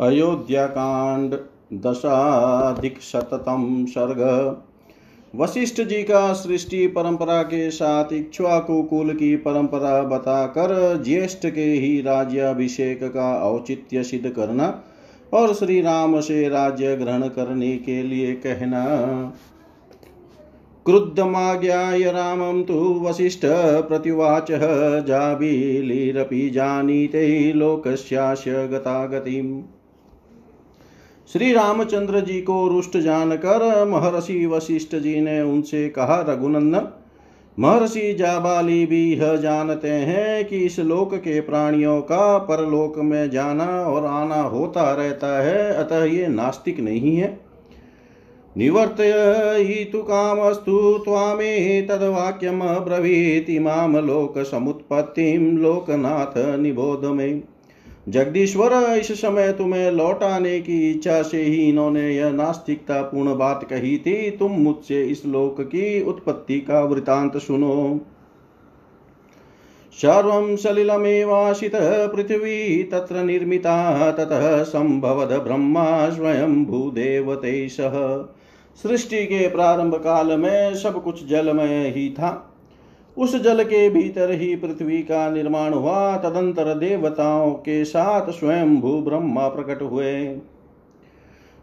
अयोध्याकांड दशाधिकशततम सर्ग। वशिष्ठ जी का सृष्टि परंपरा के साथ इक्ष्वाकु कुल की परंपरा बताकर ज्येष्ठ के ही राज्याभिषेक का औचित्य सिद्ध करना और श्री राम से राज्य ग्रहण करने के लिए कहना। क्रुद्धमाज्ञाय रामं तु वसिष्ठ प्रत्युवाच जाबीलिरपि जानीते लोकस्यास्य गतागतिम्। श्री रामचंद्र जी को रुष्ट जानकर महर्षि वशिष्ठ जी ने उनसे कहा, रघुनंदन, महर्षि जाबाली भी यह जानते हैं कि इस लोक के प्राणियों का परलोक में जाना और आना होता रहता है, अतः ये नास्तिक नहीं है। निवर्तयितु कामस्तु त्वामेतद्वाक्यमब्रवीति माँ लोकसमुत्पत्तिं लोकनाथ निबोध मे। जगदीश्वर, इस समय तुम्हें लौटाने की इच्छा से ही इन्होंने यह नास्तिकता पूर्ण बात कही थी। तुम मुझसे इस लोक की उत्पत्ति का वृतांत सुनो। सर्वं सलिलमेवाशितः पृथिवी, तत्र निर्मिता, ततः संभवद ब्रह्मा स्वयं भूदेवते सह। सृष्टि के प्रारंभ काल में सब कुछ जलमय ही था। उस जल के भीतर ही पृथ्वी का निर्माण हुआ, तदंतर देवताओं के साथ स्वयं भू ब्रह्मा प्रकट हुए।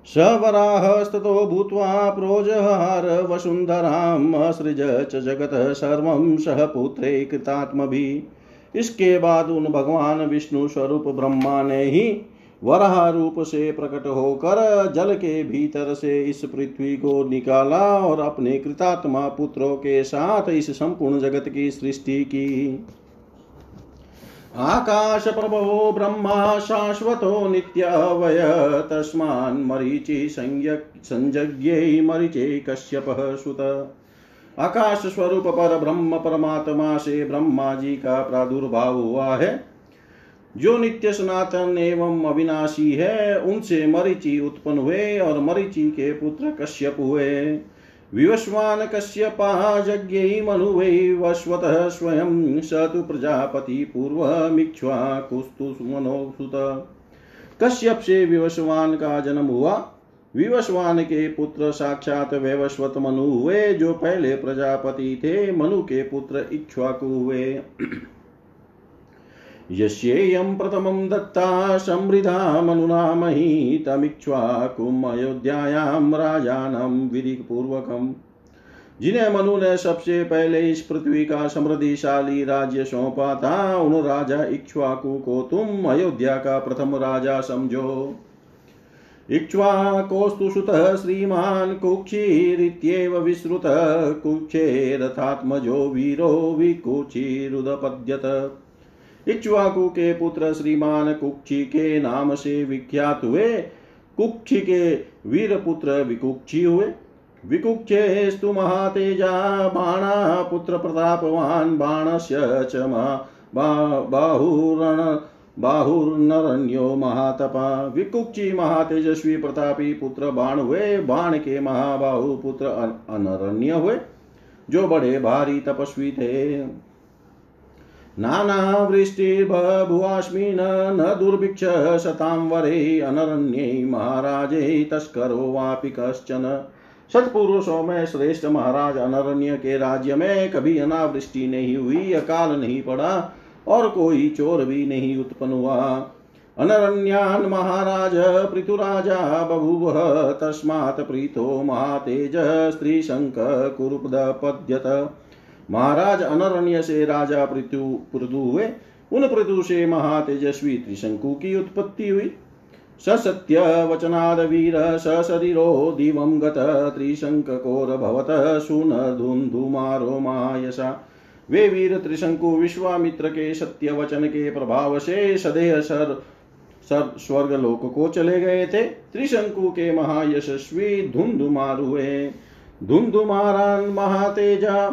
स भूत्वा प्रोजहार वसुन्धराम् सृज च जगत सर्वं सह पुत्रे कृतात्मभिः इसके बाद उन भगवान विष्णु स्वरूप ब्रह्मा ने ही वराह रूप से प्रकट होकर जल के भीतर से इस पृथ्वी को निकाला और अपने कृतात्मा पुत्रों के साथ इस संपूर्ण जगत की सृष्टि की। आकाश प्रभो ब्रह्मा शाश्वतो नित्यवय, तस्मान् मरीचि संयज्ञै मरीचे कश्यपः सुत। आकाश स्वरूप पर ब्रह्म परमात्मा से ब्रह्मा जी का प्रादुर्भाव हुआ है। जो नित्य सनातन एवं अविनाशी है, उनसे मरीचि उत्पन्न हुए और मरीचि के पुत्र कश्यप हुए। विवस्वान कश्यपा यज्ञ मनु वै वस्वतः स्वयं स तु प्रजापति पूर्वमिक्ष्वा कुस्तु मनोसुत कश्यप से विवस्वान का जन्म हुआ। विवस्वान के पुत्र साक्षात वैवस्वत मनु हुए, जो पहले प्रजापति थे, मनु के पुत्र इक्ष्वाकु हुए। यस्येयं प्रथमं दत्ता समृद्धा मनुनामही तमिक्ष्वाकुम् अयोध्यायां राजानं विधिपूर्वकम्। जिन्हें मनु ने सबसे पहले इस पृथ्वी का समृद्धिशाली राज्य सौंपा था, उन राजा इक्ष्वाकु को तुम अयोध्या का प्रथम राजा समझो। इक्ष्वाकोस्तु सुतः श्रीमान् कुक्षीरित्येव विश्रुतः कुक्षेरथात्मजो वीरो विकुक्षीरुदपद्यत। इक्ष्वाकु के पुत्र श्रीमान कुक्षी के नाम से विख्यात हुए। कुक्षी के वीर पुत्र विकुक्षी हुए विकुक्षेस्तु महातेजा, बाणा पुत्र प्रतापवान, बाणस्य च बाहुरण बाहुर्नरण्यो महातपा। विकुक्षी महातेजस्वी प्रतापी पुत्र बाण हुए। बाण के महाबाहु पुत्र अनरण्य हुए। जो बड़े भारी तपस्वी थे। नानावृष्टिर्बभुवास्मिन् न दुर्भिक्ष शतां वरे अनरण्ये महाराजे तस्करो वापि कश्चन। सत्पुरुषों में श्रेष्ठ महाराज अनरण्य के राज्य में कभी अनावृष्टि नहीं हुई, अकाल नहीं पड़ा और कोई चोर भी नहीं उत्पन्न हुआ। अनरण्यान् महाराज, पृथुराजा, बभूव तस्मात् प्रीतो महातेज स्त्रीशङ्क कुरुपदपद्यत महाराज अनरण्य से राजा पृथु पृथु हुए। उन पृथु से महातेजस्वी त्रिशंकु की उत्पत्ति हुई। सत्य वचनाद वीर सशरीरो दिवं गत त्रिशंकोर भवत सुन धुंधुमारो मायसा। वे वीर त्रिशंकु विश्वामित्र के सत्य वचन के प्रभाव से सदेह सर सर स्वर्ग लोक को चले गए थे। त्रिशंकु के महायशस्वी धुंधुमार हुए। धुंधुमारान महातेजा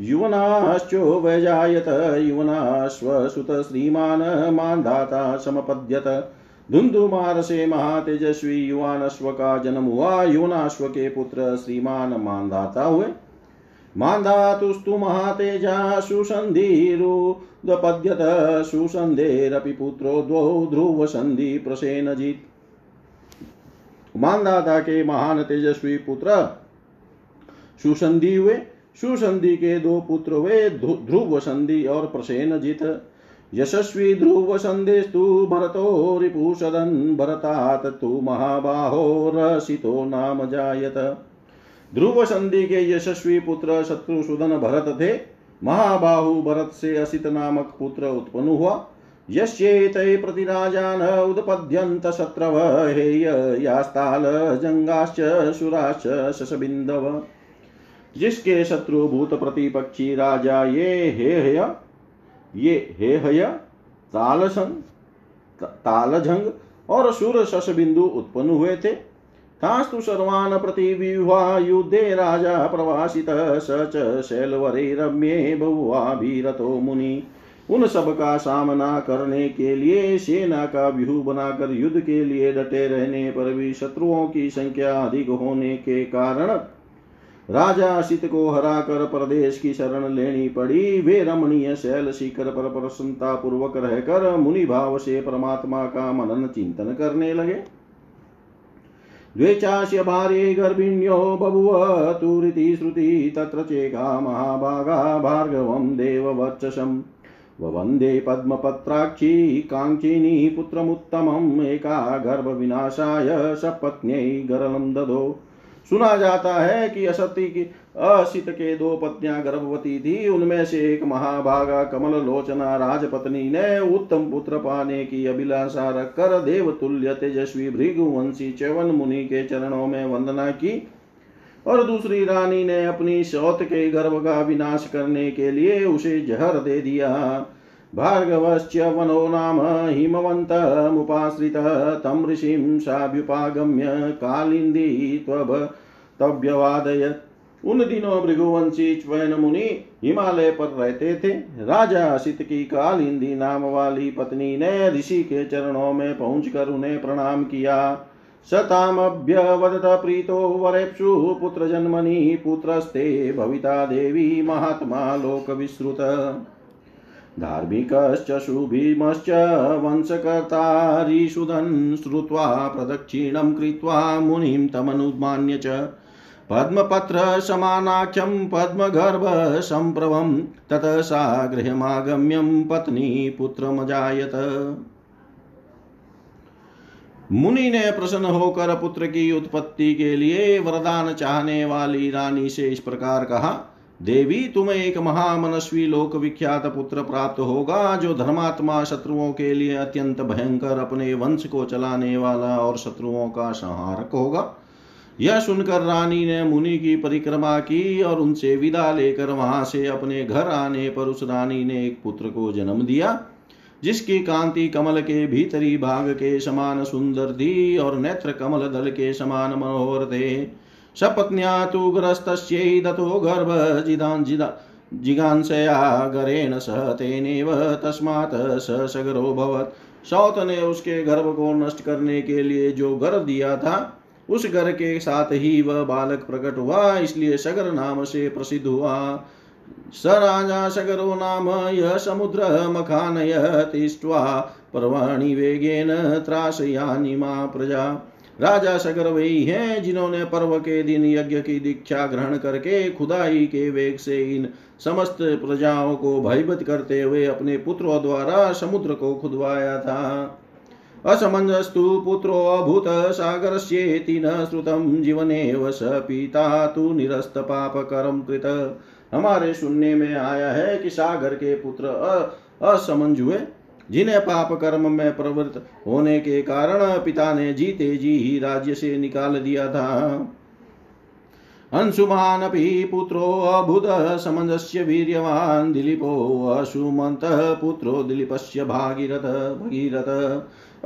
युवनाश्चो वैजायत युवनाश्वसुत श्रीमान मानधाता समपद्यत धुंधुमार से महातेजस्वी युवानश्व का जन्म हुआ युवनाश्व के पुत्र श्रीमान मानधाता हुए। मान्धातुस्तु महातेजा सुसन्धिरुदपद्यत सुसन्धेरपि पुत्रो द्वौ ध्रुवसन्धि प्रसेनजित् मानदाता के महान तेजस्वी पुत्र सुसंधि हुए। सुसंधि के दो पुत्र हुए ध्रुव संधि और प्रसेन जित यशस्वी ध्रुव संदेस्तु भरतो रिपुसदन भरतात तु महाबाहो रसितो नाम जायत। ध्रुव संधि के यशस्वी पुत्र शत्रुसुदन भरत थे। महाबाहु भरत से असित नामक पुत्र उत्पन्न हुआ। यस्येते प्रतिराजान उदपद्यन्त शत्रव, हेय यास्ताल जंगाश्च, सुराश्च शशबिन्दव। जिसके शत्रु भूत प्रतिपक्षी राजा, ये हे हय, ये हे हय तालसन तालझंग और सुर शशबिंदु उत्पन्न हुए थे। तास्तु सर्वान् प्रतिविह्वा युद्धे राजा प्रवासितः, स च शैलवरे रम्ये बहुवाभिरतो मुनि। उन सब का सामना करने के लिए, सेना का व्यूह बनाकर युद्ध के लिए डटे रहने पर भी शत्रुओं की संख्या अधिक होने के कारण राजा असित को हरा कर प्रदेश की शरण लेनी पड़ी। वे रमणीय शैल शिखर पर प्रसन्नता पूर्वक रहकर मुनि भाव से परमात्मा का मनन चिंतन करने लगे। द्वेचास्य भार्ये गर्भिण्यो बभुव, तुरिति श्रुति तत्र चेका महाभागा भार्गवं देववर्चसम् ववन्दे पद्मपत्राक्षी काङ्क्षिणी पुत्रमुत्तमम्, एका गर्भविनाशाय सपत्न्यै गरलं ददो। सुना जाता है कि असती की, असित के दो पत्नियाँ गर्भवती थी। उनमें से एक महाभागा कमल लोचना राजपत्नी ने उत्तम पुत्र पाने की अभिलाषा रखकर देवतुल्य तेजस्वी भृगुवंशी चवन मुनि के चरणों में वंदना की और दूसरी रानी ने अपनी शौत के गर्भ का विनाश करने के लिए उसे जहर दे दिया। भार्गवश्च वनो नाम हिमवन्तमुपाश्रितः, तं ऋषिं साभ्युपागम्य कालिन्दी त्वभतव्यवादयत् उन दिनों भृगुवंशी च्वयन मुनि हिमालय पर रहते थे। राजा असित की कालिंदी नाम वाली पत्नी ने ऋषि के चरणों में पहुंचकर उन्हें प्रणाम किया। सतामभ्यवदत प्रीतो वरेप्सु, पुत्र जन्मनि पुत्रस्ते भविता देवी महात्मा लोक विश्रुत धार्मिकश्च शुभीमश्च वंशकर्तारीषुधन् श्रुत्वा प्रदक्षिणं कृत्वा मुनिं तमनुमान्य च पद्मपत्रसमानाख्यं पद्मगर्भसम्प्रभं ततः सा गृहमागम्यं पत्नी पुत्रमजायत। मुनि ने प्रसन्न होकर पुत्र की उत्पत्ति के लिए वरदान चाहने वाली रानी से इस प्रकार कहा देवी, तुम्हें एक महामनस्वी लोक विख्यात पुत्र प्राप्त होगा, जो धर्मात्मा शत्रुओं के लिए अत्यंत भयंकर अपने वंश को चलाने वाला और शत्रुओं का संहारक होगा। यह सुनकर रानी ने मुनि की परिक्रमा की और उनसे विदा लेकर वहाँ से अपने घर आने पर उस रानी ने एक पुत्र को जन्म दिया, जिसकी कांति कमल के भीतरी भाग के समान सुंदर थी और नेत्र कमल दल के समान मनोहर थे। सपत्न्या तु ग्रस्तस्यै दतो गर्भजिदान् जिगांसया गरेण स तेनेव तस्मात् स सगरो भवत्। सौत ने उसके गर्भ को नष्ट करने के लिए जो गर दिया था, उस घर के साथ ही वह बालक प्रकट हुआ, इसलिए सगर नाम से प्रसिद्ध हुआ। स राजा सगरो नाम यह समुद्र मखानय तिष्ट्वा पर्वाणि वेगेन त्रासयानि मा प्रजा। राजा सगर वही हैं, जिन्होंने पर्व के दिन यज्ञ की दीक्षा ग्रहण करके खुदाई के वेग से इन समस्त प्रजाओं को भयभीत करते हुए अपने पुत्रों द्वारा समुद्र को खुदवाया था। असमंजस्तु पुत्रो अभूत सागरस्येति न श्रुतं जीवनेव स पिता तु करम कृत। हमारे सुनने में आया है कि सागर के पुत्र असमंज हुए जिन्हें पाप कर्म में प्रवृत्त होने के कारण पिता ने जीते जी ही राज्य से निकाल दिया था। अंशुमानपि पुत्रो अभुद समंजस्य वीर्यवान् दिलीपो असुमन्तः पुत्रो दिलीपस्य भागीरथ, भगीरथ।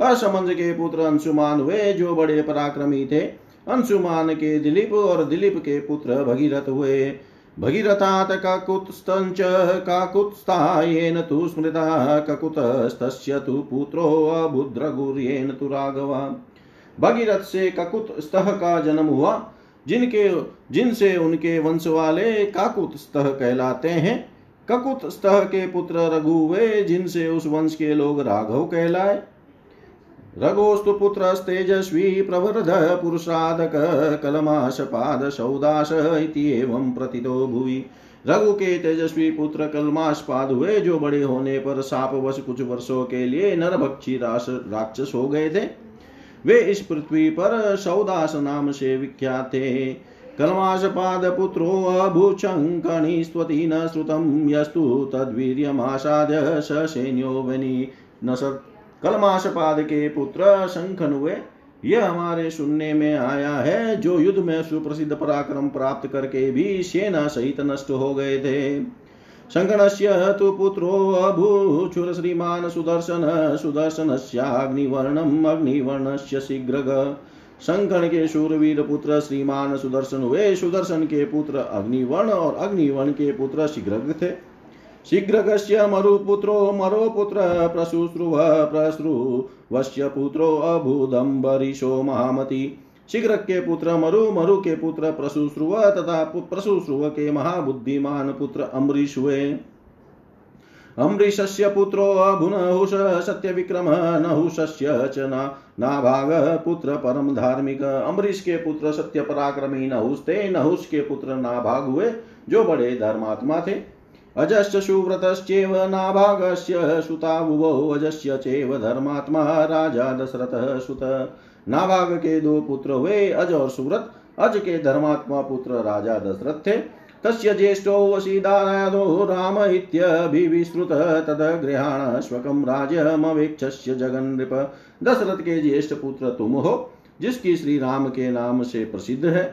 असमंज के पुत्र अंशुमान हुए, जो बड़े पराक्रमी थे। अंशुमान के दिलीप और दिलीप के पुत्र भगीरथ हुए। भगीरथात् ककुत्स्तञ्च तु स्मृता ककुतस्तस्य तु पुत्रोऽबुद्रगुर्येण तु राघव। भगीरथ से ककुत स्तः का जन्म हुआ? जिनके, जिनसे उनके वंश वाले काकुत स्तः कहलाते हैं ककुत स्तः के पुत्र रघु वे जिनसे उस वंश के लोग राघव कहलाए। रघोस्तु पुत्रस्तेजस्वी प्रवृद्ध पुरुषादक कलमाशपाद सौदास एवं प्रतितो भुवि। रघु के तेजस्वी पुत्र कलमाशपाद हुए, जो बड़े होने पर सापवश कुछ वर्षों के लिए नरभक्षी राक्षस हो गए थे। वे इस पृथ्वी पर सौदास नाम से विख्यात थे। कलमाशपाद पुत्रो अभूचङ्कणि स्वती न श्रुतं यस्तु तद्वीर्यमासाद्य सैन्यो वनि न कलमाशपाद के पुत्र शंखन हुए यह हमारे सुनने में आया है, जो युद्ध में सुप्रसिद्ध पराक्रम प्राप्त करके भी सेना सहित नष्ट हो गए थे। शङ्कणस्य तु पुत्रो अभूचुर श्रीमान सुदर्शन सुदर्शनस्याग्निवर्णम् अग्निवर्णस्य शीघ्रग। शंकण के शूरवीर पुत्र श्रीमान सुदर्शन हुए सुदर्शन के पुत्र अग्निवर्ण और अग्निवर्ण के पुत्र शीघ्रग थे। शीघ्रगस्य मरुपुत्रो मरोपुत्र प्रशुश्रुव प्रश्रुवस्य पुत्रो अभूदम्बरीशो महामति। शीघ्र के पुत्र मरु मरु के पुत्र प्रशुश्रुव, तथा प्रशुश्रुव के महाबुद्धिमान पुत्र अम्बरीश हुए अम्बरीशस्य पुत्रो अभुनहुष सत्यविक्रम, नहुषस्य च नाभाग पुत्र परम धार्मिक। अम्बरीश के पुत्र सत्य पराक्रमी नहुष थे नहुष के पुत्र नाभाग हुए, जो बड़े धर्मात्मा थे। अजश्च सुव्रतश्चेव नाभागस्य सुतावुवो अजस्य चेव धर्मात्मा राजा दशरथ सुत। नाभाग के दो पुत्र हुए, अज और सुव्रत। अज के धर्मात्मा पुत्र राजा दशरथ थे। तस्य ज्येष्ठो वशीदारादो राम इत्यभिविश्रुत तदगृहाण स्वकं राज्यमवेक्षस्य जगन्नृप दशरथ के ज्येष्ठ पुत्र तुम हो, जिसकी श्री राम के नाम से प्रसिद्ध है,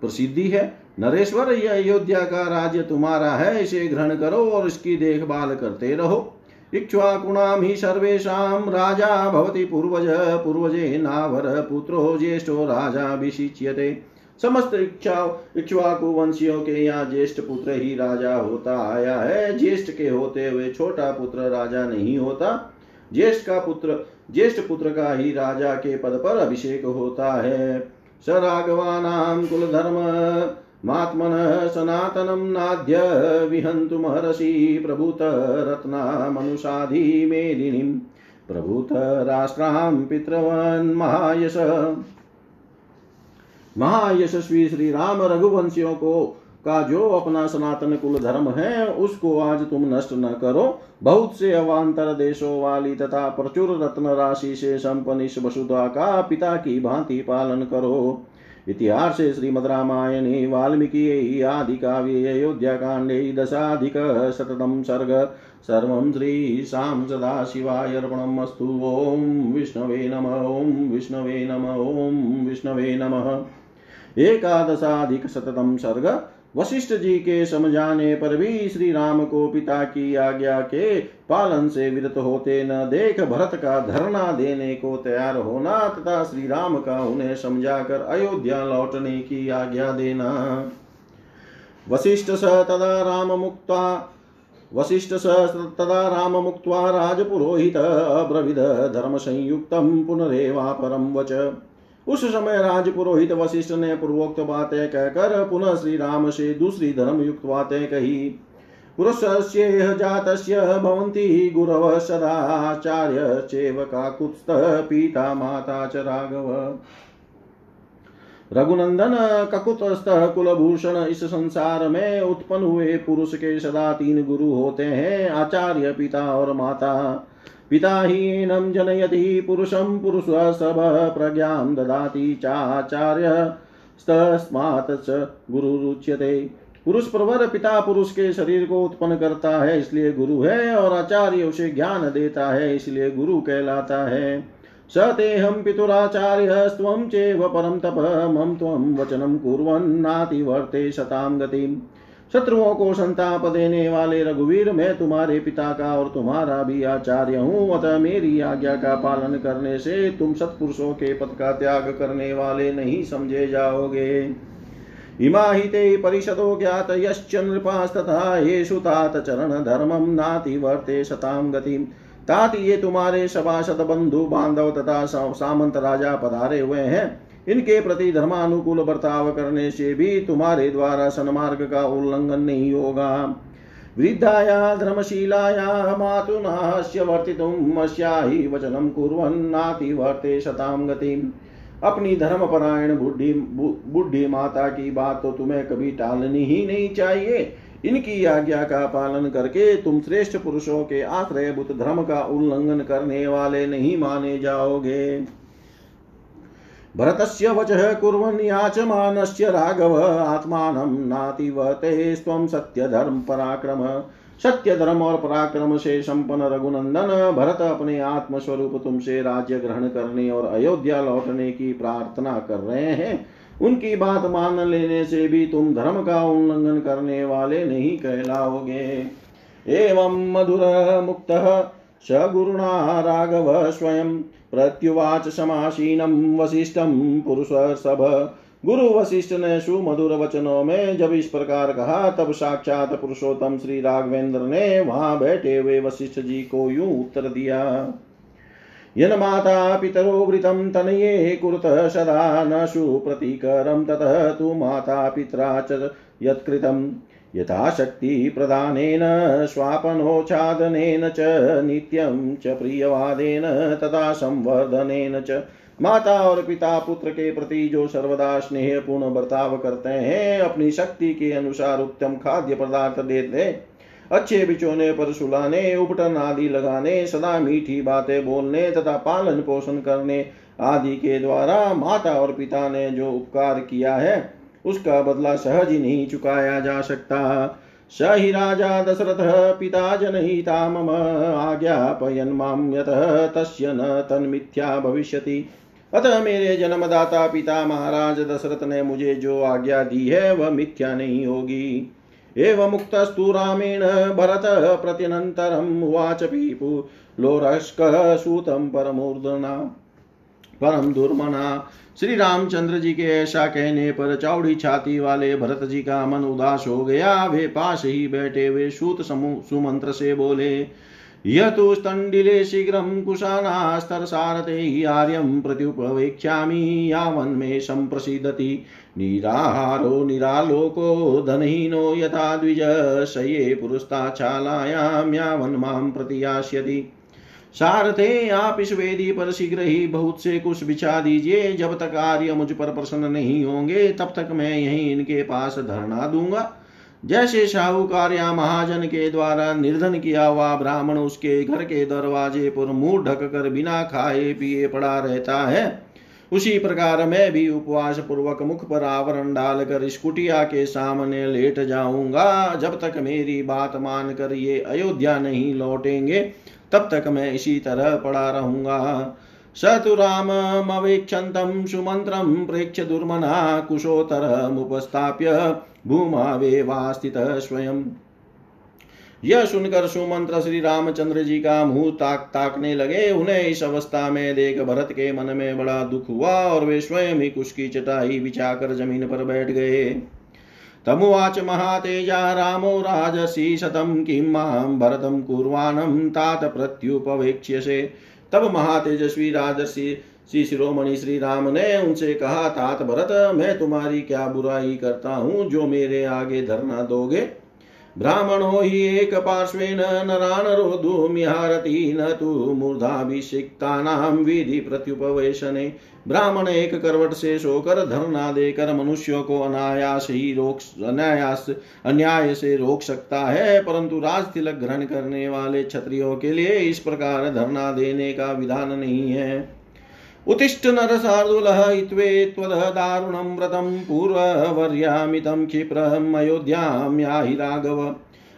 प्रसिद्धि है। नरेश्वर, यह अयोध्या का राज्य तुम्हारा है, इसे ग्रहण करो और इसकी देखभाल करते रहो। इक्ष्वाकुणां हि सर्वेषां, राजा भवति पूर्वज, पूर्वजे नावर, पुत्रो ज्येष्ठो राजा विशिच्यते समस्त इच्छा इक्ष्वाकु वंशियों के यहाँ ज्येष्ठ पुत्र ही राजा होता आया है। ज्येष्ठ के होते हुए छोटा पुत्र राजा नहीं होता। ज्येष्ठ का पुत्र, ज्येष्ठ पुत्र का ही राजा के पद पर अभिषेक होता है। स राघवानां कुलधर्म मात्मनः सनातनं नाद्य विहन्तुमहर्षि प्रभूत रत्नामनुषाधिमेदिनीं प्रभूत राष्ट्रां पितृवन्महायश महायशस्वी श्री राम रघुवंशियों को का जो अपना सनातन कुल धर्म है, उसको आज तुम नष्ट न करो। बहुत से अवान्तर देशों वाली तथा प्रचुर रत्न राशि से संपन्न इस वसुधा का पिता की भांति पालन करो। इतिहास श्रीमद् रामायणे वाल्मीकि आदिकाव्ये अयोध्याकाण्डे दशाधिकशततम सर्ग। सर्वं श्रीशां सदाशिवाय अर्पणम् अस्तु। ॐ विष्णवे नम। ॐ विष्णवे नम। ॐ विष्णवे नम। नमः एकादशाधिकशततम सर्ग। वशिष्ठ जी के समझाने पर भी श्री राम को पिता की आज्ञा के पालन से विरत होते न देख भरत का धरना देने को तैयार होना तथा श्री राम का उन्हें समझाकर अयोध्या लौटने की आज्ञा देना। वशिष्ठ स तदा राम मुक्ता वशिष्ठ स तदा राम मुक्त्वा राजपुरोहित अब्रविद धर्म संयुक्त पुनरेवा परम वच। उस समय राजपुरोहित वशिष्ठ ने पूर्वोक्त बातें कहकर पुनः श्री राम से दूसरी धर्म युक्त बातें कही। पुरुषस्येह जातस्य भवन्ति गुरव सदाचार्य चेव काकुत्स्थ पीता माता च राघव। रघुनंदन ककुतस्थ कुलभूषण इस संसार में उत्पन्न हुए पुरुष के सदा तीन गुरु होते हैं, आचार्य पिता और माता। पिता हीनं जनयति पुरुषम पुरुष सब प्रज्ञा ददाति चाचार्यस्तस्मात् च गुरुरुच्यते पुरुष प्रवर पिता पुरुष के शरीर को उत्पन्न करता है, इसलिए गुरु है और आचार्य उसे ज्ञान देता है, इसलिए गुरु कहलाता है। स तेहं पितुराचार्यस्त्वं चेव परं तप, मम त्वं वचनं कुर्वन्नातिवर्ते शतां गतिम्। शत्रुओं को संताप देने वाले रघुवीर, मैं तुम्हारे पिता का और तुम्हारा भी आचार्य हूँ, अतः मेरी आज्ञा का पालन करने से तुम सत्पुरुषों के पद का त्याग करने वाले नहीं समझे जाओगे। इमाहिते परिषदो ज्ञात यश्च नृपास्तथा येषु तात चरण धर्मम नाति वर्ते शताम गतिम तात ये तुम्हारे सभासद, बंधु, बांधव तथा सामंत राजा पधारे हुए हैं। इनके प्रति धर्मानुकूल बर्ताव करने से भी तुम्हारे द्वारा सन्मार्ग का उल्लंघन नहीं होगा। वृद्धाया, धर्मशीलाया मातुनास्य वर्तितुम् अस्या हि वचनं कुर्वन्नातिवर्ते शतां गतिम्। अपनी धर्मपरायण बुढ़ी बुढ़ी माता की बात तो तुम्हें कभी टालनी ही नहीं चाहिए। इनकी आज्ञा का पालन करके तुम श्रेष्ठ पुरुषों के आश्रय बुत धर्म का उल्लंघन करने वाले नहीं माने जाओगे। भरतस्य वचः कुर्वन् याचमानस्य राघव, आत्मानं नातिवते स्वं सत्यधर्म पराक्रम। सत्य धर्म और पराक्रम से संपन्न रघुनंदन, भरत अपने आत्म स्वरूप तुमसे राज्य ग्रहण करने और अयोध्या लौटने की प्रार्थना कर रहे हैं। उनकी बात मान लेने से भी तुम धर्म का उल्लंघन करने वाले नहीं कहलाओगे। एवं मधुर मुक्त स गुरुणा राघव स्वयं प्रत्युवाच समासीनं वशिष्ठं पुरुषसभ गुरु वशिष्ठ ने सुमधुर वचनों में जब इस प्रकार कहा, तब साक्षात पुरुषोत्तम श्री राघवेंद्र ने वहाँ बैठे हुए वशिष्ठ जी को यूँ उत्तर दिया, यन माता पितरो वृतं तनये कुरुतः सदा न सुप्रतीकरं, ततः तु माता पित्रा च यत्कृतं यथाशक्तिप्रदानेन स्वापनोच्छादनेन च, नित्यं च प्रियवादेन, तथा संवर्धनेन च माता और पिता पुत्र के प्रति जो सर्वदा स्नेह पूर्ण बर्ताव करते हैं, अपनी शक्ति के अनुसार उत्तम खाद्य पदार्थ देते, अच्छे बिचोने पर सुलाने, उपटन आदि लगाने, सदा मीठी बातें बोलने तथा पालन पोषण करने आदि के द्वारा माता और पिता ने जो उपकार किया है, उसका बदला सहज ही नहीं चुकाया जा सकता। स हि राजा दशरथ, पिता जनहिता मम आज्ञापयन् माँ यतः तस्य न तन्मिथ्या भविष्यति। अतः मेरे जन्मदाता पिता महाराज दशरथ ने मुझे जो आज्ञा दी है, वह मिथ्या नहीं होगी। एवं मुक्तस्तु रामेण भरत प्रत्यनन्तरम् उवाच पीपु लोरस्कः सूतं परमूर्धना, परम दुर्मना। श्री रामचंद्र जी के ऐसा कहने पर चौड़ी छाती वाले भरत जी का मन उदास हो गया। वे पास ही बैठे हुए सूत समूह सुमंत्र से बोले यह तो स्तण्डिले शीघ्रं कुशानास्तरसारते आर्यं प्रत्युपवेक्ष्यामि यावन्मे सम्प्रसीदति। निराहारो, निरालोको, धनहीनो यथा द्विज शये पुरस्ताच्छालायां यावन् माँ प्रतियास्यति सारथे आप इस वेदी पर शीघ्र ही बहुत से कुछ बिछा दीजिए, जब तक आर्य मुझ पर प्रसन्न नहीं होंगे, तब तक मैं यहीं इनके पास धरना दूँगा। जैसे साहूकार या महाजन के द्वारा निर्धन किया हुआ ब्राह्मण उसके घर के दरवाजे पर मुँह ढक कर बिना खाए पिए पड़ा रहता है। उसी प्रकार मैं भी उपवास पूर्वक मुख पर आवरण डालकर इस कुटिया के सामने लेट जाऊँगा। जब तक मेरी बात मानकर ये अयोध्या नहीं लौटेंगे, तब तक मैं इसी तरह पड़ा रहूँगा। स तु राममवेक्षन्तं सुमन्त्रं प्रेक्ष्य दुर्मना कुशोत्तरमुपस्थाप्य भूमावेवास्थितः स्वयं। यह सुनकर सुमंत्र श्री रामचंद्र जी का मुँह ताक ताकने लगे। उन्हें इस अवस्था में देख भरत के मन में बड़ा दुख हुआ और वे स्वयं ही कुश की चटाई बिछाकर ज़मीन पर बैठ गए। तमुवाच महातेजा, रामो राजसी शतं किं माँ भरतं कुर्वाणं तात प्रत्युपवेक्ष्यसे। तब महातेजस्वी राजर्षि श्री शिरोमणि श्री राम ने उनसे कहा, तात भरत, मैं तुम्हारी क्या बुराई करता हूँ जो मेरे आगे धरना दोगे? ब्राह्मणो ही एक पार्श्वेन, नरान रोधुमिहारति न तु मूर्धाभिषिक्तानां विधि प्रत्युपवेशने। ब्राह्मण एक करवट से सोकर धरना देकर मनुष्यों को अनायास ही रोक, अनायास, अन्याय से रोक सकता है, परंतु राज तिलक ग्रहण करने वाले क्षत्रियों के लिए इस प्रकार धरना देने का विधान नहीं है। उत्तिष्ठ नरसार्दुलः इत्वे त्वददारुणं व्रतं पूर्ववर्यामितं क्षिप्रम् अयोध्यां याहि राघव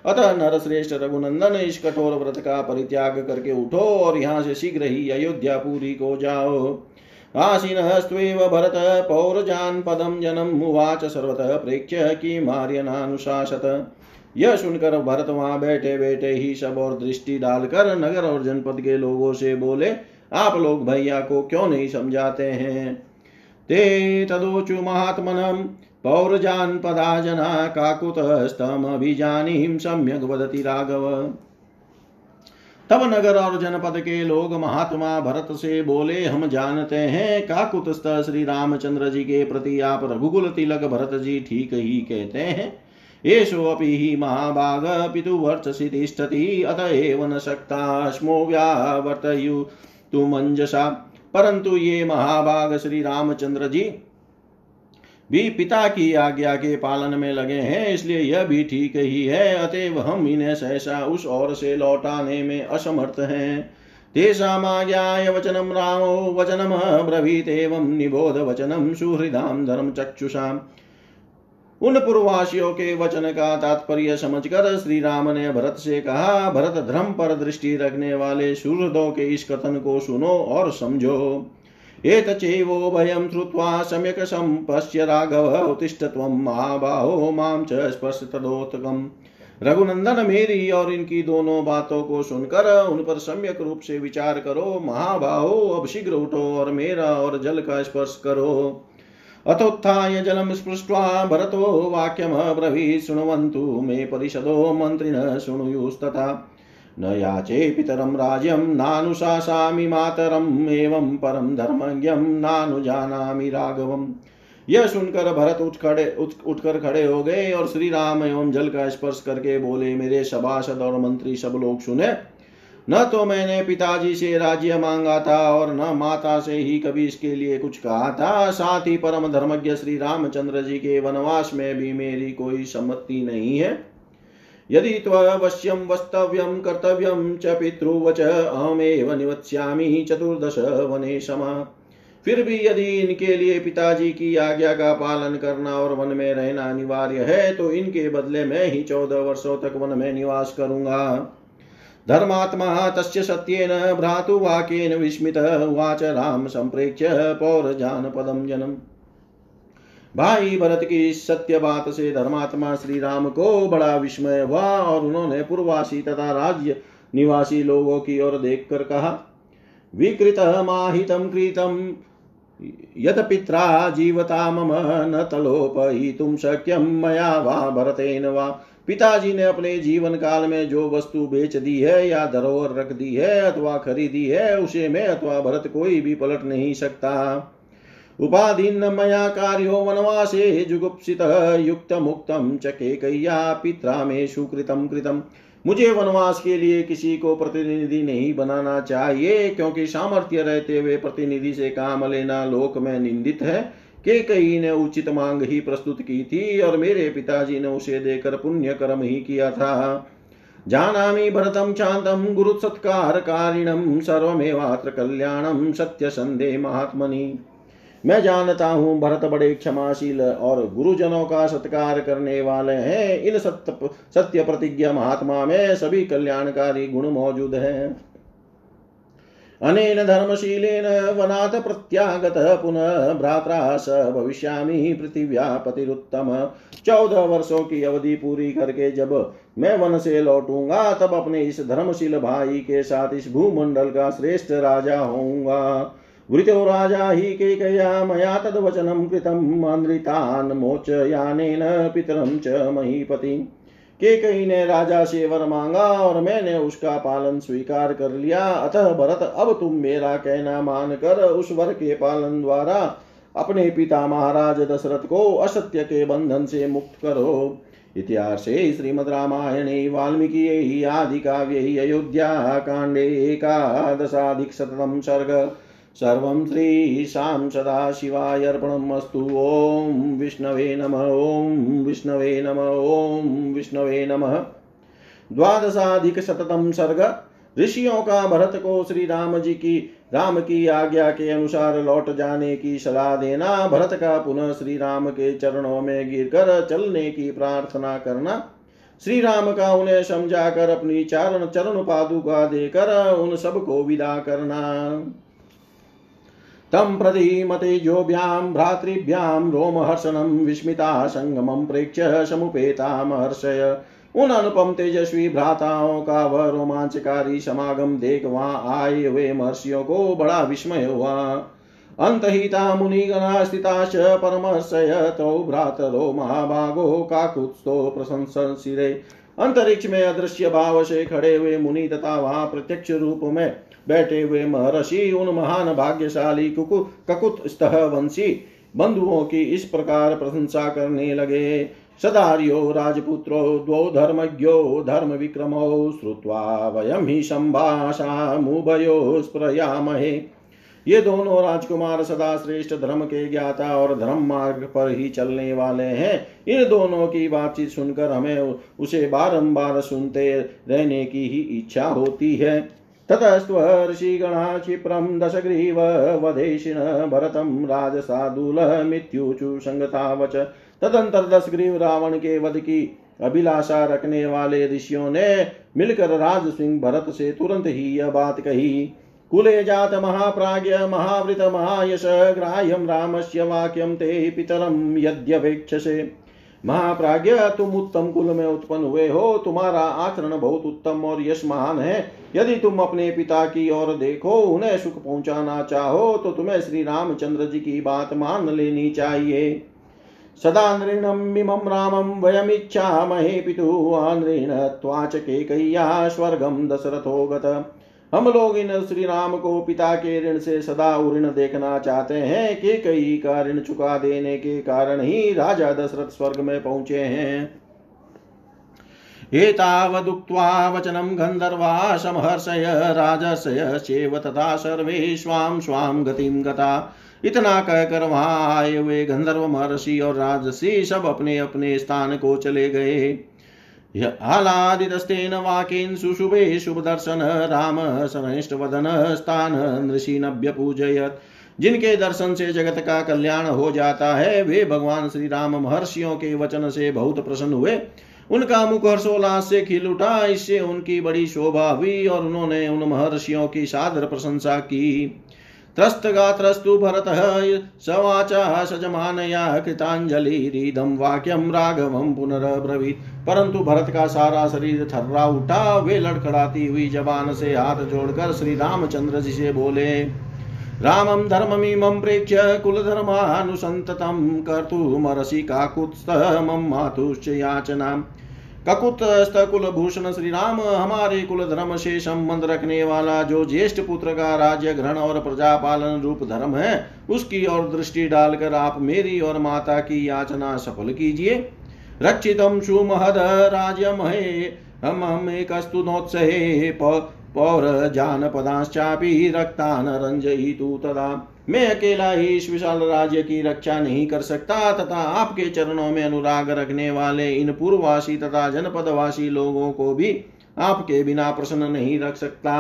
अतः नरश्रेष्ठ रघुनंदन इस कठोर व्रत का परित्याग करके उठो और यहाँ से शीघ्र ही अयोध्या पूरी को जाओ। आसीनस्त्वेव भरत पौरजानपदं जनम् उवाच सर्वतः प्रेक्ष्य किमार्यनानुशासत यह सुनकर भरत वहाँ बैठे बैठे ही सब और दृष्टि डालकर नगर और जनपद के लोगों से बोले आप लोग भैया को क्यों नहीं समझाते हैं? ते तदोचु महात्मनम पौरजानपदा जना काकुतस्तमभिजानीं सम्यक वदति राघव। तब नगर और जनपद के लोग महात्मा भरत से बोले, हम जानते हैं काकुतस्थ श्री रामचंद्र जी के प्रति आप रघुकुल तिलक भरत जी ठीक ही कहते हैं। एषोऽपि हि महाभाग पितुवर्चसि तिष्ठति, अत एव न शक्ताश्मो व्यावर्तयुतुमञ्जसा परंतु ये महाभाग श्री रामचंद्र जी भी पिता की आज्ञा के पालन में लगे हैं, इसलिए यह भी ठीक ही है। अतएव हम इन्हें सहसा उस ओर से लौटाने में असमर्थ हैं। तेषामाज्ञाय वचनं रामो वचनम ब्रवीतेवं निबोध वचनं सुहृदां धर्मचक्षुषाम्। उन पूर्ववासियों के वचन का तात्पर्य समझकर श्री राम ने भरत से कहा, भरत, धर्म पर दृष्टि रखने वाले सूर्योदय के इस कथन को सुनो और समझो। एतचैवो भयं श्रुत्वा सम्यक् सम्पश्य राघव उत्तिष्ठ त्वं महाबाहो माँ च स्पर्श स्पर्शतदोतकम् रघुनंदन, मेरी और इनकी दोनों बातों को सुनकर उन पर सम्यक रूप से विचार करो। महाबाहो, अब शीघ्र उठो और मेरा और जल का स्पर्श करो। अथोत्थाय जलं स्पृष्ट्वा भरतो वाक्यमब्रवीत् शृण्वन्तु मे परिषदो मन्त्रिणः, शृणुयुस्तथा। न याचे पितरं राज्यं नानुशासामि मातरम्, एवं परं धर्मज्ञं नानुजानामि राघवम्। यह सुनकर भरत उठ खड़े, उठ उठकर खड़े हो गए और श्री राम एवं जल का स्पर्श करके बोले, मेरे सभासद और मंत्री सब लोग सुने। न तो मैंने पिताजी से राज्य मांगा था और न माता से ही कभी इसके लिए कुछ कहा था। साथ ही परम धर्मज्ञ श्री रामचंद्र जी के वनवास में भी मेरी कोई सम्मति नहीं है। यदि त्वश्यम वस्तव्यम कर्तव्यम च पितृवच, अहमेव निवत्स्यामि चतुर्दश वने समा फिर भी यदि इनके लिए पिताजी की आज्ञा का पालन करना और वन में रहना अनिवार्य है तो इनके बदले में ही चौदह वर्षों तक वन में निवास करूँगा। धर्मात्मा तस्य सत्येन भ्रातुवाक्येन विस्मित उवाच, राम संप्रेक्ष्य पौरजानपदम जनम। भाई भरत की सत्य बात से धर्मात्मा श्री राम को बड़ा विस्मय हुआ और उन्होंने पूर्वासी तथा राज्य निवासी लोगों की ओर देखकर कहा, विकृत माहितम कृतम यत पित्रा जीवता मम न तलोपयितुं शक्यम मया वा भरतेन वा। पिताजी ने अपने जीवन काल में जो वस्तु बेच दी है या धरोहर रख दी है अथवा खरीदी है, उसे मैं अथवा भरत कोई भी पलट नहीं सकता। उपाधीन मया कार्यो वनवासे जुगुप्सित युक्त मुक्तम चके कैया पित्रा में सुकृतम कृतम। मुझे वनवास के लिए किसी को प्रतिनिधि नहीं बनाना चाहिए, क्योंकि सामर्थ्य रहते हुए प्रतिनिधि से काम लेना लोक में निंदित है। के कई ने उचित मांग ही प्रस्तुत की थी और मेरे पिताजी ने उसे देकर पुण्य कर्म ही किया था। जानामि भरतं शान्तं गुरुसत्कारकारिणं सर्वमेवात्र सत्य संदेह महात्मनि। मैं जानता हूँ भरत बड़े क्षमाशील और गुरुजनों का सत्कार करने वाले हैं। इन सत्य सत्य प्रतिज्ञा महात्मा में सभी कल्याणकारी गुण मौजूद हैं। अनेन धर्मशीलेन वनात् प्रत्यागतः, पुनः भ्रात्रा स भविष्यामि पृथिव्या पतिरुत्तम चौदह वर्षों की अवधि पूरी करके जब मैं वन से लौटूँगा, तब अपने इस धर्मशील भाई के साथ इस भूमंडल का श्रेष्ठ राजा होऊँगा। वृतो राजा हि केकया मया तद्वचनं कृतम् अनृतान् मोचयानेन पितरं च महीपति के कई ने राजा से वर मांगा और मैंने उसका पालन स्वीकार कर लिया। अतः भरत, अब तुम मेरा कहना मानकर उस वर के पालन द्वारा अपने पिता महाराज दशरथ को असत्य के बंधन से मुक्त करो। इतिहासे श्रीमद् रामायणे वाल्मीकि आदि काव्ये अयोध्या कांडे एकादशाधिकशतम सर्ग। सर्वं श्रीशां सदाशिवाय अर्पणमस्तु ॐ विष्णवे नम, ॐ विष्णवे नम, ॐ विष्णवे नमः। द्वादशाधिकशततम सर्ग। ऋषियों का भरत को श्री राम जी की, राम की आज्ञा के अनुसार लौट जाने की सलाह देना, भरत का पुनः श्री राम के चरणों में गिरकर चलने की प्रार्थना करना। श्री राम का उन्हें समझाकर अपनी चारण चरण पादुका देकर उन सबको विदा करना। तं प्रतीमतेजोभ्यां भ्रातृभ्यां रोमहर्षणं विस्मिता संगमं प्रेक्ष्य समुपेतामहर्षय उन अनुपम तेजस्वी भ्राताओं का वह रोमांचकारी समागम देख वहाँ आए हुए महर्षियों को बड़ा विस्मय हुआ। अन्तहिता मुनिगणा स्थिताश्च परमर्षय तौ भ्रातरो महाभागो काकुत्स्थो प्रशंसिरे अंतरिक्ष में अदृश्य भाव से खड़े हुए मुनि तथा वहाँ प्रत्यक्ष रूप में बैठे हुए महर्षि उन महान भाग्यशाली कुकु, ककुत स्तः वंशी बंधुओं की इस प्रकार प्रशंसा करने लगे। सदार्यो राजपुत्रो, द्वौ धर्मज्ञो, धर्मविक्रमौ श्रुत्वा वयं हि सम्भाषामुभयो स्प्रयामहे ये दोनों राजकुमार सदा श्रेष्ठ धर्म के ज्ञाता और धर्म मार्ग पर ही चलने वाले हैं। इन दोनों की बातचीत सुनकर हमें उसे बारंबार सुनते रहने की ही इच्छा होती है। ततस्त्वर्षिगणा क्षिप्रं दशग्रीव वदेशिन भरतं राजसादुलमित्युचु संगतावच तदंतर दशग्रीव रावण के वध की अभिलाषा रखने वाले ऋषियों ने मिलकर राज सिंह भरत से तुरंत ही यह बात कही। कुले जात महाप्राज्य महावृत महायश ग्राह्यम रामस्य वाक्यम ते पितरम यद्यवेक्षसे महाप्राज्ञ, तुम उत्तम कुल में उत्पन्न हुए हो, तुम्हारा आचरण बहुत उत्तम और यश महान है। यदि तुम अपने पिता की ओर देखो, उन्हें सुख पहुंचाना चाहो तो तुम्हें श्री रामचंद्र जी की बात मान लेनी चाहिए। सदा नृणमिमं रामं वयमिच्छामहे पितुः आनृण त्वाच केकय्या स्वर्गं दशरथो गत हम लोग इन श्री राम को पिता के ऋण से सदा उऋण देखना चाहते हैं कि कई का ऋण चुका देने के कारण ही राजा दशरथ स्वर्ग में पहुँचे हैं। एतावदुक्त्वा वचनं गन्धर्वा समहर्षय राजस्य चेव तथा सर्वे स्वां स्वां गतिं गता। इतना कहकर वहाँ आए हुए गंधर्व महर्षि और राजसी सब अपने अपने स्थान को चले गए। आलादितस्तेन वाकेन सुशुभे शुभदर्शन, राम वदन स्थान नृषिनभ्यपूजयत् जिनके दर्शन से जगत का कल्याण हो जाता है, वे भगवान श्री राम महर्षियों के वचन से बहुत प्रसन्न हुए। उनका मुख हर्षोल्लास से खिल उठा, इससे उनकी बड़ी शोभा हुई और उन्होंने उन महर्षियों की सादर प्रशंसा की। त्रस्तगात्रस्तु भरतः सवाचा सजमानया कृताञ्जलिरिदं वाक्यं राघवं पुनरब्रवीत्। परंतु भरत का सारा शरीर थर्रा उठा, वे लड़खड़ाती हुई जबान से हाथ जोड़कर श्री रामचंद्र जी से बोले, रामं धर्ममिमं प्रेक्ष्य कुलधर्मानुसन्ततं कर्तुमर्षि काकुत्स्थमं मातुश्च याचनाम् ककुत कुलभूषण श्री राम हमारे कुल धर्म से संबंध रखने वाला जो ज्येष्ठ पुत्र का राज्य ग्रहण और प्रजा पालन रूप धर्म है, उसकी ओर दृष्टि डालकर आप मेरी और माता की याचना सफल कीजिए। रक्षित सुमहद महे हम हम एक नोत्सहे पौर जानपदाश्चापि रक्तान रंजयितु तदा। मैं अकेला ही इस विशाल राज्य की रक्षा नहीं कर सकता, तथा आपके चरणों में अनुराग रखने वाले इन पूर्ववासी तथा जनपदवासी लोगों को भी आपके बिना प्रसन्न नहीं रख सकता।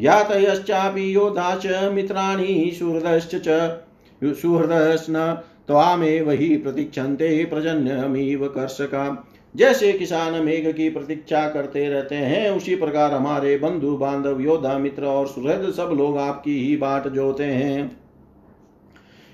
ज्ञात यश्चापि योधा च मित्राणि, सुहृदश्च सुहृदश्न त्वामेव ही प्रतीक्षन्ते, प्रजन्यमीव कर्षका। जैसे किसान मेघ की प्रतीक्षा करते रहते हैं, उसी प्रकार हमारे बंधु बांधव योद्धा, मित्र और सुहृद सब लोग आपकी ही बाट जोते हैं।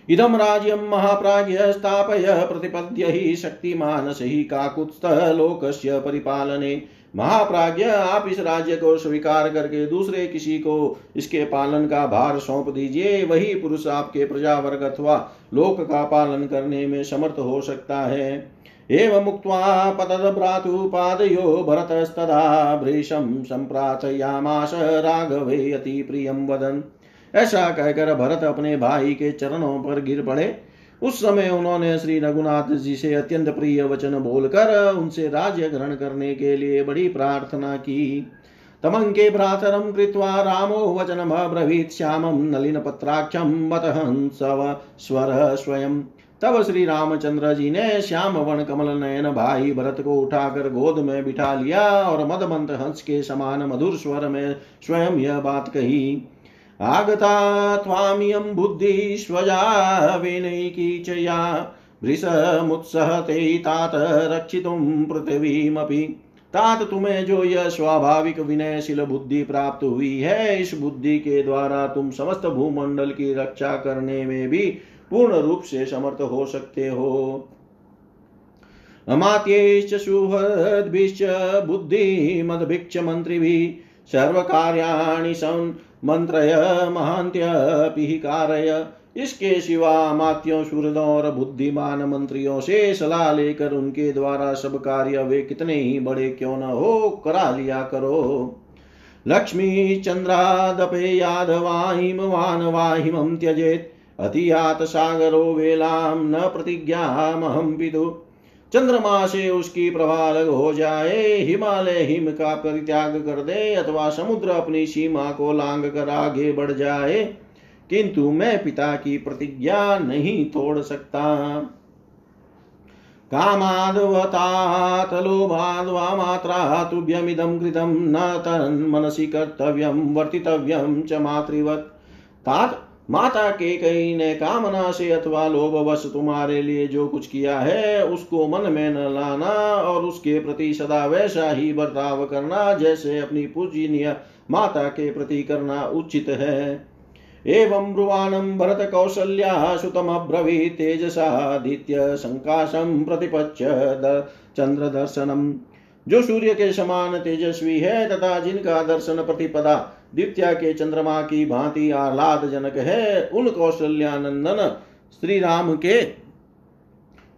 इदम राज्यम महाप्राज्य स्थापय प्रतिपद्य ही शक्तिमान ही काकुत्स्थ लोकस्य परिपालने। महाप्राज्य आप इस राज्य को स्वीकार करके दूसरे किसी को इसके पालन का भार सौंप दीजिए, वही पुरुष आपके प्रजा वर्ग अथवा लोक का पालन करने में समर्थ हो सकता है। एवं मुक्त्वा पतद्भ्रातुपादयो भरतस्तदा भृशं सम्प्रार्थयामास राघवे अति प्रियं वदन्। ऐसा कहकर भरत अपने भाई के चरणों पर गिर पड़े। उस समय उन्होंने श्री रघुनाथ जी से अत्यंत प्रिय वचन बोलकर उनसे राज्य ग्रहण करने के लिए बड़ी प्रार्थना की। तमंके भ्रातरम कृत्वा रामो वचनम अब्रवीत श्यामम नलिन पत्राक्षम बत स्वर स्वयं। तब श्री रामचंद्र जी ने श्याम वन कमल नयन भाई भरत को उठाकर गोद में बिठा लिया और मदमंत हंस के समान मधुर स्वर में स्वयं यह बात कही। आगता त्वामियं बुद्धिष्वजा विनैकीचया भृशमुत्सहते तात रक्षितुं पृथिवीमपि। तात तुम्हें जो यह स्वाभाविक विनयशील बुद्धि प्राप्त हुई है, इस बुद्धि के द्वारा तुम समस्त भूमंडल की रक्षा करने में भी पूर्ण रूप से समर्थ हो सकते हो। अमात्यैश्च सुहृद्भिश्च बुद्धिमद्भिक्ष मन्त्रिभिः सर्वकार्याणि मंत्रय महांत्यपि कारय इसके सिवा मात्यों सूरदों और बुद्धिमान मंत्रियों से सलाह लेकर उनके द्वारा सब कार्य वे कितने ही बड़े क्यों न हो, करा लिया करो। लक्ष्मी चंद्रादपे वाहिमं, त्यजेत। अतियात सागरो वेलाम न प्रतिज्ञामहं विदु चंद्रमा से उसकी प्रभा अलग हो जाए, हिमालय हिम का परित्याग कर दे, अथवा समुद्र अपनी सीमा को लांग कर आगे बढ़ जाए। किंतु मैं पिता की प्रतिज्ञा नहीं तोड़ सकता। कामाद्वतात् लोभाद्वा मात्रा तुभ्यमिदं कृतं न तन्मनसि कर्तव्यं, वर्तितव्यं च मातृवत्। तात माता के कई ने कामना से अथवा लोभवश तुम्हारे लिए जो कुछ किया है, उसको मन में न लाना और उसके प्रति सदा वैसा ही बर्ताव करना जैसे अपनी पूजनीय माता के प्रति करना उचित है। एवं ब्रुवाणं भरत कौसल्या सुतमब्रवीत् तेजसादित्य प्रतिपच्य चंद्रदर्शनम। जो सूर्य के समान तेजस्वी है तथा जिनका दर्शन प्रतिपदा द्वितीय के चंद्रमा की भांति आह्लाद जनक है उन कौशल्यानंदन श्री राम के।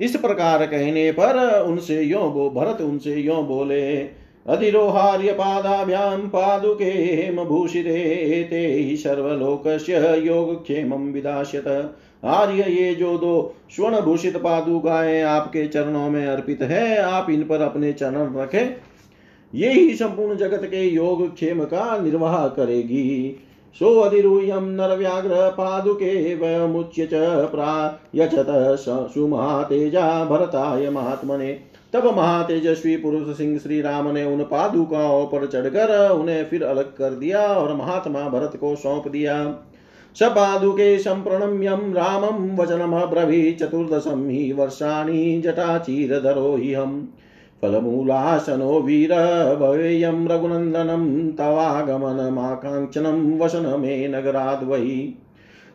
इस प्रकार कहने पर उनसे यो बो, भरत उनसे यो बोले, अधिरोहार्य पादाभ्यां पादुके हेमभूषिते ते हि सर्वलोकस्य योगक्षेमं विदास्यत। आर्य ये जो दो स्वर्ण भूषित पादुकाएँ आपके चरणों में अर्पित है, आप इन पर अपने चरण रखें। ये ही संपूर्ण जगत के योग क्षेम का निर्वाह करेगी। सो अधिरूयं नरव्याघ्र पादुके वयमुच्य च प्रायचत सुमहातेजा भरताय महात्मने। तब महातेजस्वी पुरुष सिंह श्री राम ने उन पादुकाओं पर चढ़कर उन्हें फिर अलग कर दिया और महात्मा भरत को सौंप दिया। स पादुके सम्प्रणम्यं रामं वचनमब्रवीत् चतुर्दशं हि वर्षाणि जटाचीरधरो हि हम। फलमूलासनो वीर भवेयं रघुनन्दनं तवागमनमाकाङ्क्षनं वसन मे नगराद् वै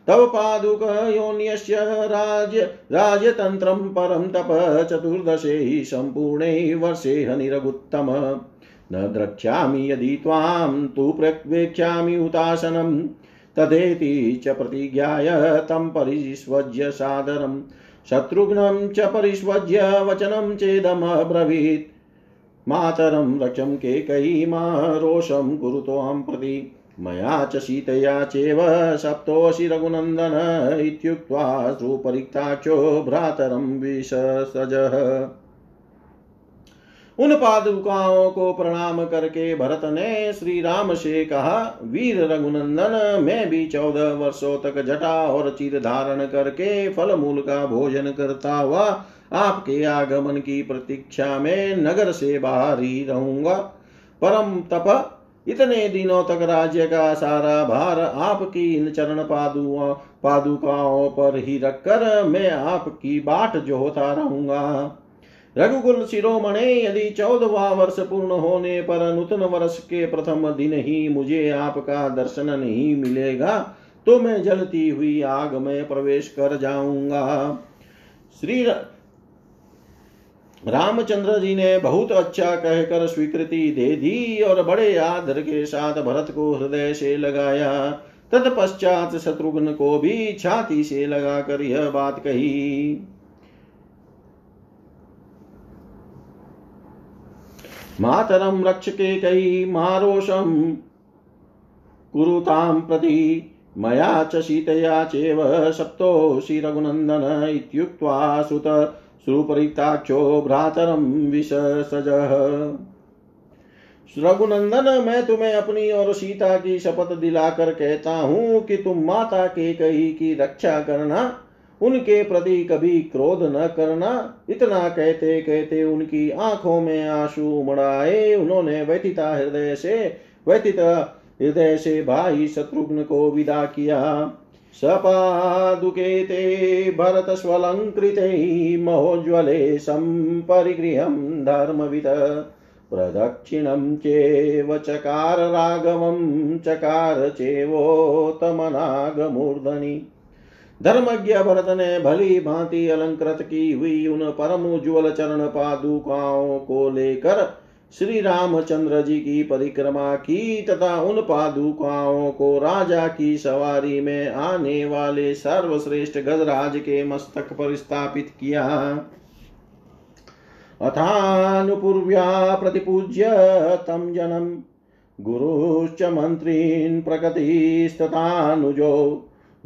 तव पादुकयोन्यस्य राज राजतन्त्रं परं तप चतुर्दशे सम्पूर्णे वर्षे हनिरगुत्तम। न द्रक्ष्यामि यदि त्वां, तु प्रवेक्ष्यामि उतासनं तदेति च प्रतिज्ञाय तं परिष्वज्य सादरम्। शत्रुघ्नं च परिष्वज्य वचनं चेदमब्रवीत्। मातरं रक्षं केकयीमा रोषं हम प्रति। मया च सीतया चेव सप्तोऽसि रघुनन्दन इत्युक्त्वा सुपरिक्ताक्षो भ्रातरं विससजः उन पादुकाओं को प्रणाम करके भरत ने श्री राम से कहा, वीर रघुनंदन, मैं भी चौदह वर्षों तक जटा और चीर धारण करके फल मूल का भोजन करता हुआ आपके आगमन की प्रतीक्षा में नगर से बाहर ही रहूँगा। परम तप, इतने दिनों तक राज्य का सारा भार आपकी इन चरण पादुआ पादुकाओं पर ही रखकर मैं आपकी बाट जोता रहूँगा। रघुकुल शिरोमणे यदि चौदवा वर्ष पूर्ण होने पर नूतन वर्ष के प्रथम दिन ही मुझे आपका दर्शन नहीं मिलेगा तो मैं जलती हुई आग में प्रवेश कर जाऊँगा। श्री रामचंद्र जी ने बहुत अच्छा कहकर स्वीकृति दे दी और बड़े आदर के साथ भरत को हृदय से लगाया। तत्पश्चात शत्रुघ्न को भी छाती से लगाकर यह बात कही। मातरं रक्षके कै मारोषं कुरुतां प्रति मया च सीतया चेव सप्तोषि रघुनन्दन इत्युक्त्वा सुत सुपरिताक्षो भ्रातरं विससजः रघुनंदन मैं तुम्हें अपनी और सीता की शपथ दिलाकर कहता हूँ कि तुम माता के कही की रक्षा करना उनके प्रति कभी क्रोध न करना। इतना कहते कहते उनकी आँखों में आँसू उमड़ाए। उन्होंने व्यथिता हृदय से व्यथित हृदय से भाई शत्रुघ्न को विदा किया। सपादुके ते भरत स्वलङ्कृते महोज्ज्वले सम्परिगृहं धर्मविद। प्रदक्षिणं चेव चकार राघवं चकार चेवोत्तमनागमूर्धनि। धर्मज्ञ भरत ने भली भांति अलंकृत की हुई उन परम उज्ज्वल चरण पादुकाओं को लेकर श्री रामचंद्र जी की परिक्रमा की तथा उन पादुकाओं को राजा की सवारी में आने वाले सर्वश्रेष्ठ गजराज के मस्तक पर स्थापित किया। अथानुपूर्व्या प्रतिपूज्य तम जनम। गुरुश्च मंत्रीन् प्रकृतिस्तथानुजो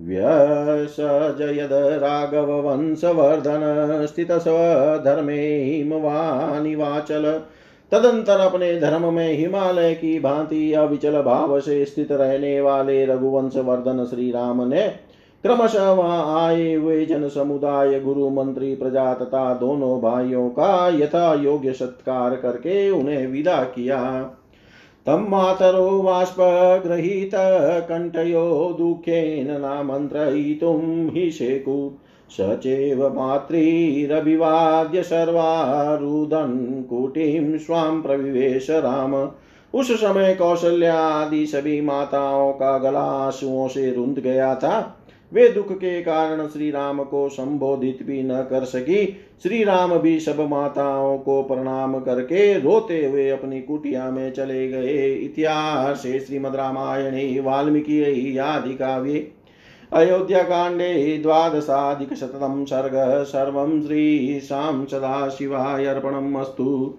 व्यसजयद राघववंशवर्धन स्थितस्वधर्मे हिमवानिवाचल तदंतर अपने धर्म में हिमालय की भांति अविचल भाव से स्थित रहने वाले रघुवंश वर्धन श्री राम ने क्रमशः वहाँ आए हुए जन समुदाय, गुरु, मंत्री, प्रजा तथा दोनों भाइयों का यथा योग्य सत्कार करके उन्हें विदा किया। तं मातरो बाष्पगृहीत कण्ठयो दुःखेन नामन्त्रयितुं हि शेकु। स चैव मातृरभिवाद्य कुटीं स्वां प्रविवेश राम। उस समय कौशल्या आदि सभी माताओं का गला आंसुओं से रुंध गया था। वे दुख के कारण श्री राम को संबोधित भी न कर सकी। श्री राम भी सब माताओं को प्रणाम करके रोते हुए अपनी कुटिया में चले गए। इतिहास श्रीमद रामायणे, वाल्मीकि आदि काव्ये अयोध्याकाण्डे द्वादशाधिकशततम सर्ग, सर्व सर्वं श्रीशां सदाशिवाय अर्पणम् अस्तु।